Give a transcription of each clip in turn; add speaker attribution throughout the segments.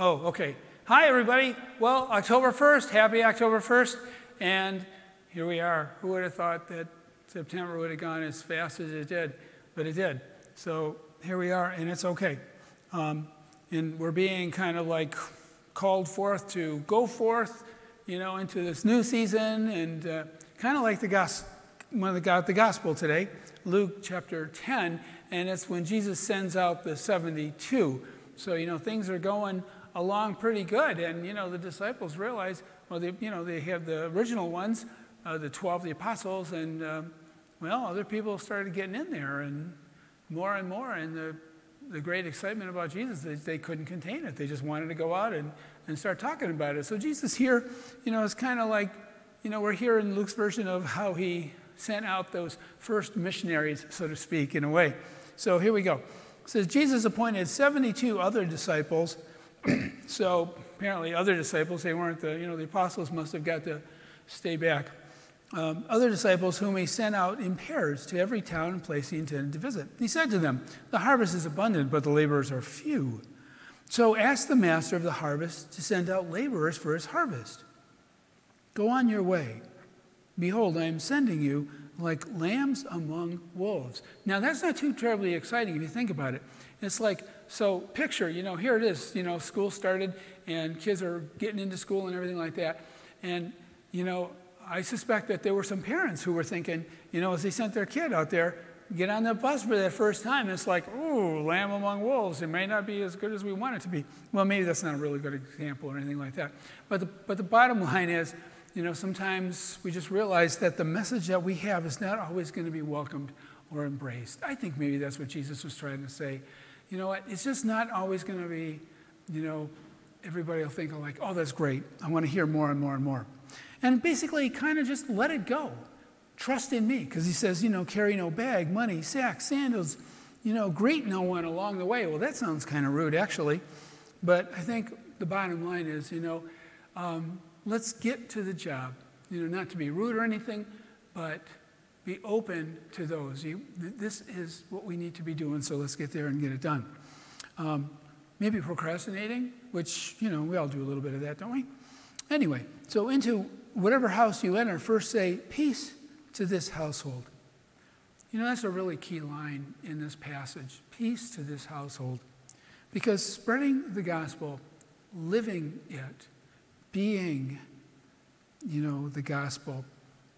Speaker 1: Oh, okay. Hi, everybody. Well, October 1st, happy October 1st. And here we are. Who would have thought that September would have gone as fast as it did? But it did. So here we are, and it's okay. Um, and we're being kind of like called forth to go forth, you know, into this new season, and uh, kind of like the gospel, one of the, the gospel today, Luke chapter 10, and it's when Jesus sends out the 72. So, you know, things are going along pretty good. And, you know, the disciples realize, well, they, you know, they have the original ones, uh, the 12, the apostles, and, uh, well, other people started getting in there and more and more. And the, the great excitement about Jesus, they, they couldn't contain it. They just wanted to go out and, and start talking about it. So Jesus here, you know, is kind of like, you know, we're here in Luke's version of how he sent out those first missionaries, so to speak, in a way. So here we go. It says Jesus appointed 72 other disciples so apparently, other disciples, they weren't the, you know, the apostles must have got to stay back. Um, other disciples whom he sent out in pairs to every town and place he intended to visit. He said to them, The harvest is abundant, but the laborers are few. So ask the master of the harvest to send out laborers for his harvest. Go on your way. Behold, I am sending you like lambs among wolves. Now, that's not too terribly exciting if you think about it. It's like so picture, you know, here it is, you know, school started and kids are getting into school and everything like that. And, you know, I suspect that there were some parents who were thinking, you know, as they sent their kid out there, get on the bus for that first time, it's like, ooh, lamb among wolves. It may not be as good as we want it to be. Well, maybe that's not a really good example or anything like that. But the, but the bottom line is, you know, sometimes we just realize that the message that we have is not always going to be welcomed or embraced. I think maybe that's what Jesus was trying to say you know what? It's just not always going to be, you know, everybody will think, like, oh, that's great. I want to hear more and more and more. And basically, kind of just let it go. Trust in me, because he says, you know, carry no bag, money, sack, sandals, you know, greet no one along the way. Well, that sounds kind of rude, actually. But I think the bottom line is, you know, um, let's get to the job. You know, not to be rude or anything, but be open to those. You, this is what we need to be doing, so let's get there and get it done. Um, maybe procrastinating, which, you know, we all do a little bit of that, don't we? Anyway, so into whatever house you enter, first say, Peace to this household. You know, that's a really key line in this passage peace to this household. Because spreading the gospel, living it, being, you know, the gospel,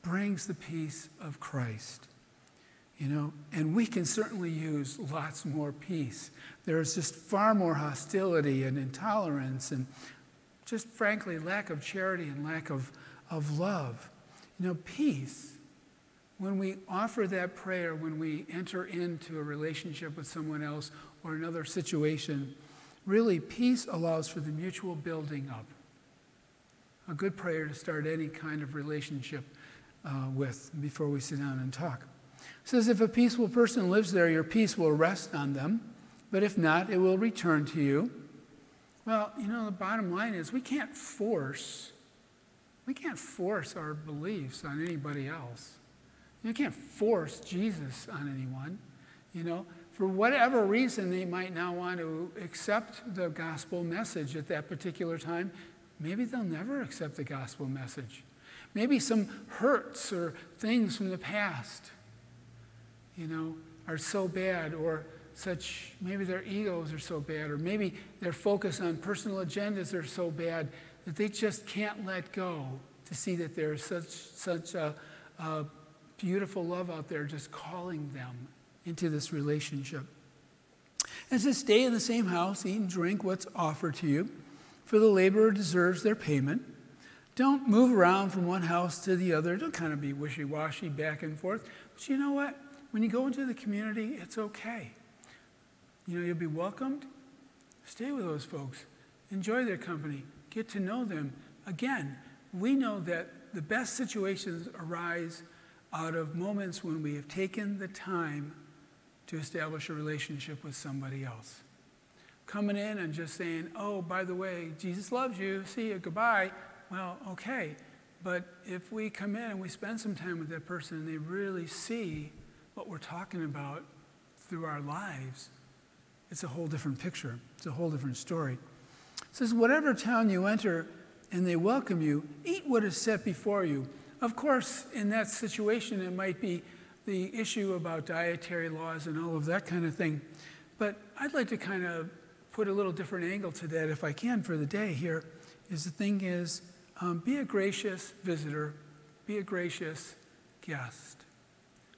Speaker 1: brings the peace of Christ. You know, and we can certainly use lots more peace. There's just far more hostility and intolerance and just frankly lack of charity and lack of, of love. You know, peace, when we offer that prayer, when we enter into a relationship with someone else or another situation, really peace allows for the mutual building up. A good prayer to start any kind of relationship uh, with before we sit down and talk. It says, If a peaceful person lives there, your peace will rest on them, but if not, it will return to you. Well, you know, the bottom line is we can't force, we can't force our beliefs on anybody else. You can't force Jesus on anyone. You know, for whatever reason they might not want to accept the gospel message at that particular time, maybe they'll never accept the gospel message. Maybe some hurts or things from the past, you know, are so bad, or such, maybe their egos are so bad, or maybe their focus on personal agendas are so bad that they just can't let go to see that there's such, such a, a beautiful love out there just calling them into this relationship. And to stay in the same house, eat and drink what's offered to you, for the laborer deserves their payment. Don't move around from one house to the other. Don't kind of be wishy washy back and forth. But you know what? When you go into the community, it's okay. You know, you'll be welcomed. Stay with those folks. Enjoy their company. Get to know them. Again, we know that the best situations arise out of moments when we have taken the time to establish a relationship with somebody else. Coming in and just saying, oh, by the way, Jesus loves you, see you, goodbye, well, okay. But if we come in and we spend some time with that person and they really see what we're talking about through our lives, it's a whole different picture. It's a whole different story. It says, Whatever town you enter and they welcome you, eat what is set before you. Of course, in that situation, it might be the issue about dietary laws and all of that kind of thing. But I'd like to kind of put a little different angle to that, if I can, for the day here. Is the thing is, um, be a gracious visitor, be a gracious guest.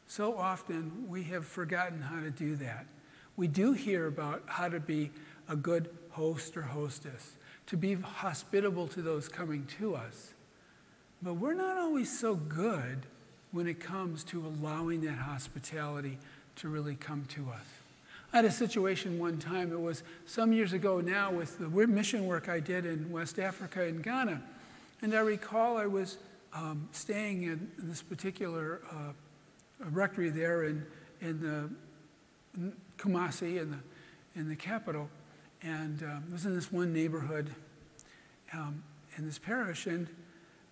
Speaker 1: So often we have forgotten how to do that. We do hear about how to be a good host or hostess, to be hospitable to those coming to us. But we're not always so good when it comes to allowing that hospitality to really come to us. I had a situation one time, it was some years ago now, with the mission work I did in West Africa and Ghana. And I recall I was um, staying in, in, this particular uh, rectory there in, in the in Kumasi, in the, in the capital. And um, it was in this one neighborhood um, in this parish. And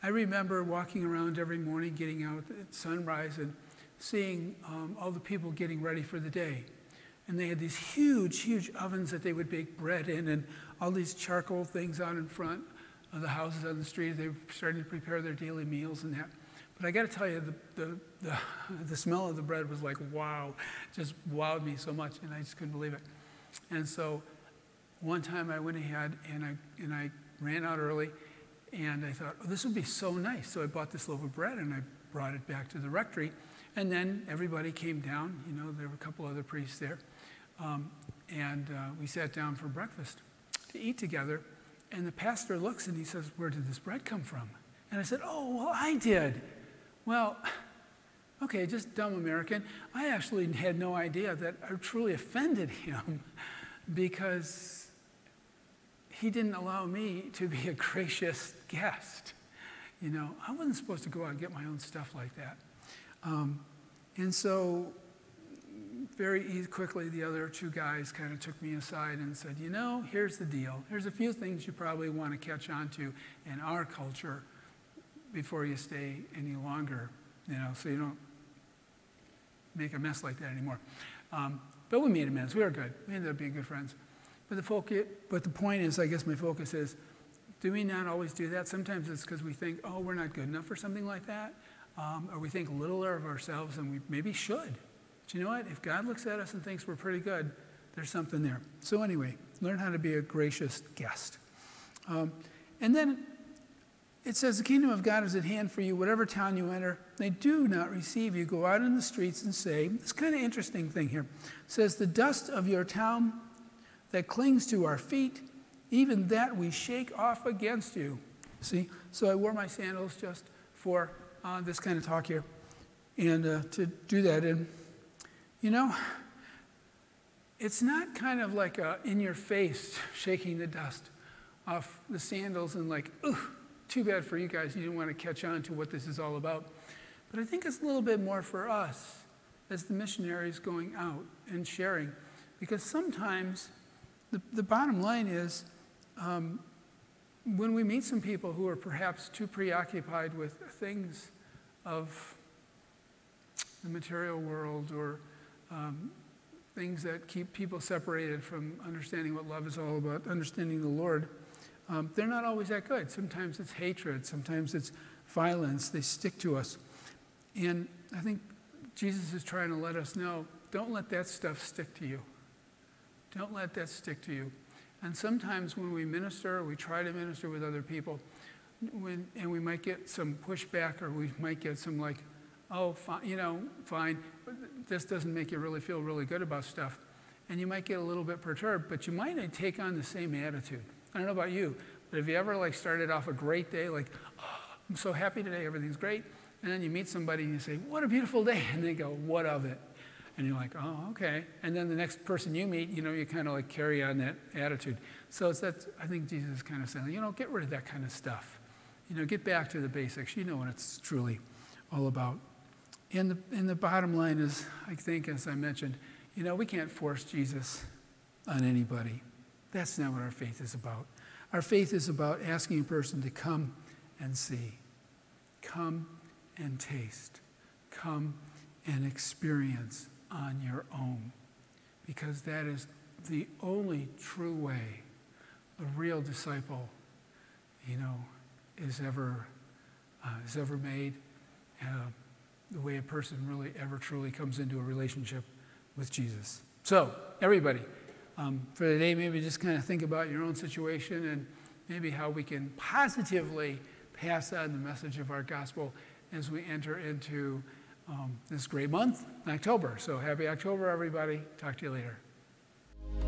Speaker 1: I remember walking around every morning, getting out at sunrise and seeing um, all the people getting ready for the day. And they had these huge, huge ovens that they would bake bread in, and all these charcoal things out in front of the houses on the street. They were starting to prepare their daily meals and that. But I got to tell you, the, the, the, the, smell of the bread was like, wow, just wowed me so much, and I just couldn't believe it. And so one time I went ahead and I, and I ran out early, and I thought, oh, this would be so nice. So I bought this loaf of bread and I brought it back to the rectory. And then everybody came down. You know, there were a couple other priests there. Um, and uh, we sat down for breakfast to eat together. And the pastor looks and he says, Where did this bread come from? And I said, Oh, well, I did. Well, okay, just dumb American. I actually had no idea that I truly offended him because he didn't allow me to be a gracious guest. You know, I wasn't supposed to go out and get my own stuff like that. Um, and so, very quickly, the other two guys kind of took me aside and said, You know, here's the deal. Here's a few things you probably want to catch on to in our culture before you stay any longer, you know, so you don't make a mess like that anymore. Um, but we made amends. We were good. We ended up being good friends. But the, focus, but the point is, I guess my focus is, do we not always do that? Sometimes it's because we think, oh, we're not good enough for something like that. Um, or we think littler of ourselves than we maybe should. You know what? If God looks at us and thinks we're pretty good, there's something there. So, anyway, learn how to be a gracious guest. Um, and then it says, The kingdom of God is at hand for you, whatever town you enter. They do not receive you. Go out in the streets and say, It's kind of interesting thing here. It says, The dust of your town that clings to our feet, even that we shake off against you. See? So I wore my sandals just for uh, this kind of talk here and uh, to do that. And, you know, it's not kind of like a in your face shaking the dust off the sandals and like, ooh, too bad for you guys. You didn't want to catch on to what this is all about. But I think it's a little bit more for us as the missionaries going out and sharing. Because sometimes the, the bottom line is um, when we meet some people who are perhaps too preoccupied with things of the material world or um, things that keep people separated from understanding what love is all about, understanding the Lord, um, they're not always that good. Sometimes it's hatred, sometimes it's violence. They stick to us. And I think Jesus is trying to let us know don't let that stuff stick to you. Don't let that stick to you. And sometimes when we minister, we try to minister with other people, when, and we might get some pushback or we might get some like, oh, fine, you know, fine, this doesn't make you really feel really good about stuff. And you might get a little bit perturbed, but you might take on the same attitude. I don't know about you, but have you ever like started off a great day, like, oh, I'm so happy today, everything's great, and then you meet somebody and you say, what a beautiful day, and they go, what of it? And you're like, oh, okay. And then the next person you meet, you know, you kind of like carry on that attitude. So it's that, I think Jesus is kind of saying, you know, get rid of that kind of stuff. You know, get back to the basics. You know what it's truly all about. And the, the bottom line is, I think, as I mentioned, you know, we can't force Jesus on anybody. That's not what our faith is about. Our faith is about asking a person to come and see, come and taste, come and experience on your own because that is the only true way a real disciple, you know, is ever, uh, is ever made. Uh, the way a person really ever truly comes into a relationship with Jesus. So, everybody, um, for today, maybe just kind of think about your own situation and maybe how we can positively pass on the message of our gospel as we enter into um, this great month, October. So, happy October, everybody. Talk to you later.